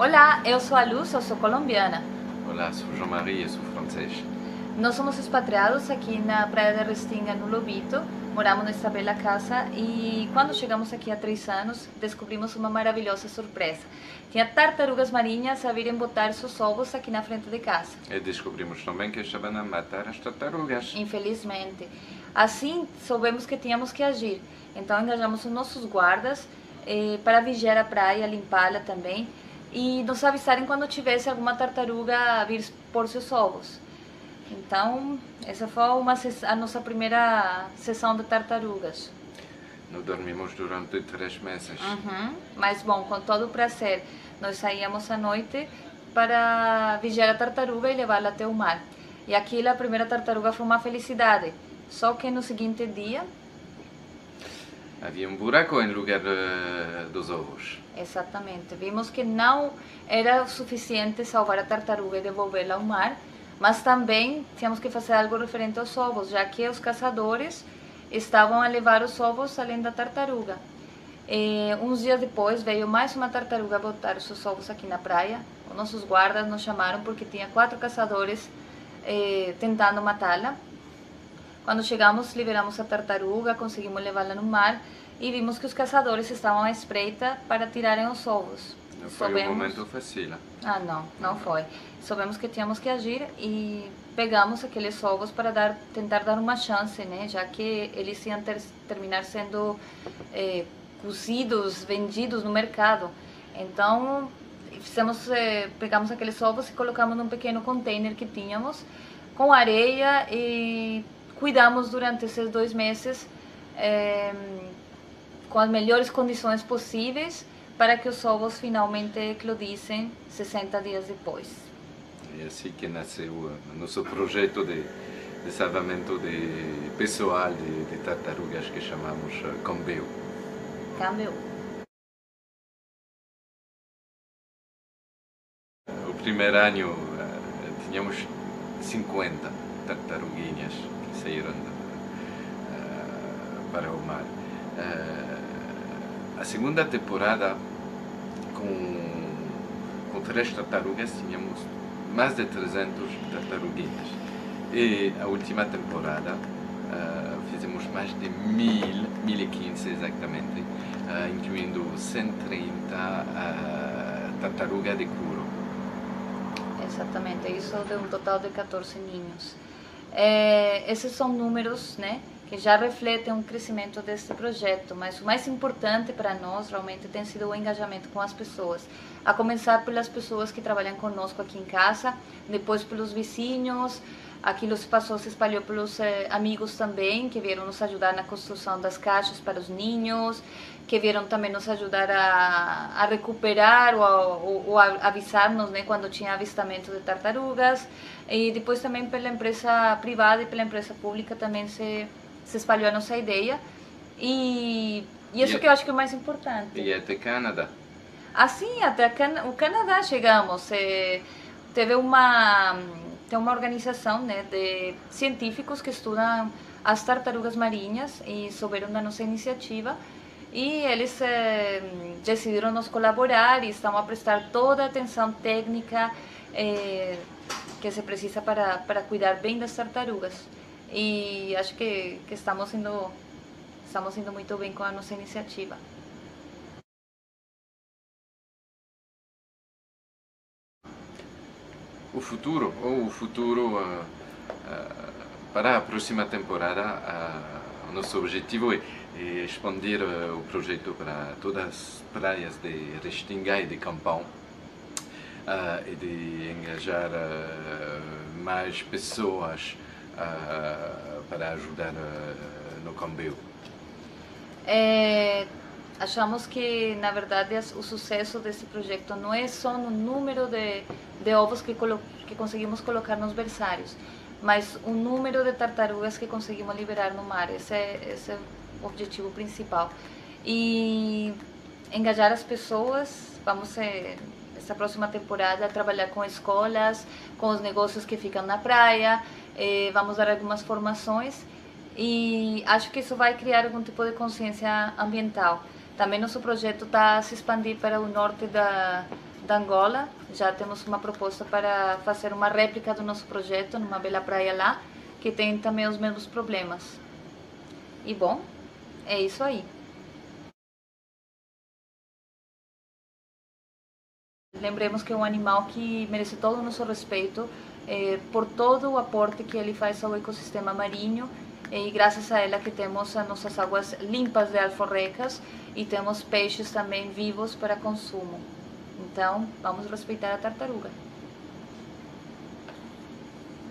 Olá, eu sou a Luz, eu sou colombiana. Olá, sou Jean-Marie e sou francês. Nós somos expatriados aqui na Praia da Restinga, no Lobito. Moramos nesta bela casa e quando chegamos aqui há três anos, descobrimos uma maravilhosa surpresa. Tinha tartarugas marinhas a virem botar seus ovos aqui na frente de casa. E descobrimos também que estavam a matar as tartarugas. Infelizmente. Assim, soubemos que tínhamos que agir. Então, engajamos os nossos guardas eh, para vigiar a praia, limpá-la também e nos avisarem quando tivesse alguma tartaruga a vir por seus ovos. Então, essa foi uma, a nossa primeira sessão de tartarugas. Não dormimos durante três meses. Uhum. Mas, bom, com todo o prazer, nós saíamos à noite para vigiar a tartaruga e levá-la até o mar. E aquilo, a primeira tartaruga foi uma felicidade. Só que no seguinte dia, Havia um buraco em lugar uh, dos ovos. Exatamente. Vimos que não era suficiente salvar a tartaruga e devolvê-la ao mar, mas também tínhamos que fazer algo referente aos ovos, já que os caçadores estavam a levar os ovos além da tartaruga. E, uns dias depois veio mais uma tartaruga botar os seus ovos aqui na praia. Os nossos guardas nos chamaram porque tinha quatro caçadores eh, tentando matá-la. Quando chegamos, liberamos a tartaruga, conseguimos levá-la no mar e vimos que os caçadores estavam à espreita para tirarem os ovos. Não foi Soubemos... um momento fácil. Ah, não, não foi. Soubemos que tínhamos que agir e pegamos aqueles ovos para dar, tentar dar uma chance, né? Já que eles iam ter, terminar sendo eh, cozidos, vendidos no mercado. Então, fizemos, eh, pegamos aqueles ovos e colocamos num pequeno container que tínhamos com areia e cuidamos durante esses dois meses é, com as melhores condições possíveis para que os ovos finalmente eclodissem 60 dias depois. É assim que nasceu o nosso projeto de, de salvamento de pessoal de, de tartarugas que chamamos Cambeu. Cambeu. O primeiro ano tínhamos 50 tartaruguinhas saíram uh, para o mar. Uh, a segunda temporada, com, com três tartarugas, tínhamos mais de 300 tartaruguinhas. E a última temporada, uh, fizemos mais de 1000, 1015 exatamente, incluindo 130 uh, tartarugas de couro. Exatamente, isso deu um total de 14 ninhos. É, esses são números né, que já refletem o crescimento desse projeto, mas o mais importante para nós realmente tem sido o engajamento com as pessoas. A começar pelas pessoas que trabalham conosco aqui em casa, depois pelos vizinhos, aquilo se passou, se espalhou pelos eh, amigos também, que vieram nos ajudar na construção das caixas para os ninhos, que vieram também nos ajudar a, a recuperar ou, ou, ou avisar-nos né, quando tinha avistamento de tartarugas. E depois também pela empresa privada e pela empresa pública também se, se espalhou a nossa ideia. E, e isso e, que eu acho que é o mais importante. E até Canadá. Ah, sim, até o Canadá chegamos. É, teve uma tem uma organização né, de científicos que estudam as tartarugas marinhas e souberam da nossa iniciativa e eles eh, decidiram nos colaborar e estão a prestar toda a atenção técnica eh, que se precisa para, para cuidar bem das tartarugas. E acho que, que estamos, indo, estamos indo muito bem com a nossa iniciativa. O futuro, ou o futuro uh, uh, para a próxima temporada, uh, o nosso objetivo é, é expandir o projeto para todas as praias de Restinga e de Campão e de engajar mais pessoas para ajudar no cambio. É, achamos que, na verdade, o sucesso desse projeto não é só no número de, de ovos que, que conseguimos colocar nos berçários, mas o número de tartarugas que conseguimos liberar no mar. Esse é, esse é o objetivo principal. E engajar as pessoas, vamos é, essa próxima temporada trabalhar com escolas, com os negócios que ficam na praia, eh, vamos dar algumas formações e acho que isso vai criar algum tipo de consciência ambiental. Também nosso projeto está se expandir para o norte da, da Angola, já temos uma proposta para fazer uma réplica do nosso projeto numa bela praia lá, que tem também os mesmos problemas. E bom, é isso aí. Lembremos que é um animal que merece todo o nosso respeito eh, por todo o aporte que ele faz ao ecossistema marinho e graças a ela que temos as nossas águas limpas de alforrecas e temos peixes também vivos para consumo. Então, vamos respeitar a tartaruga.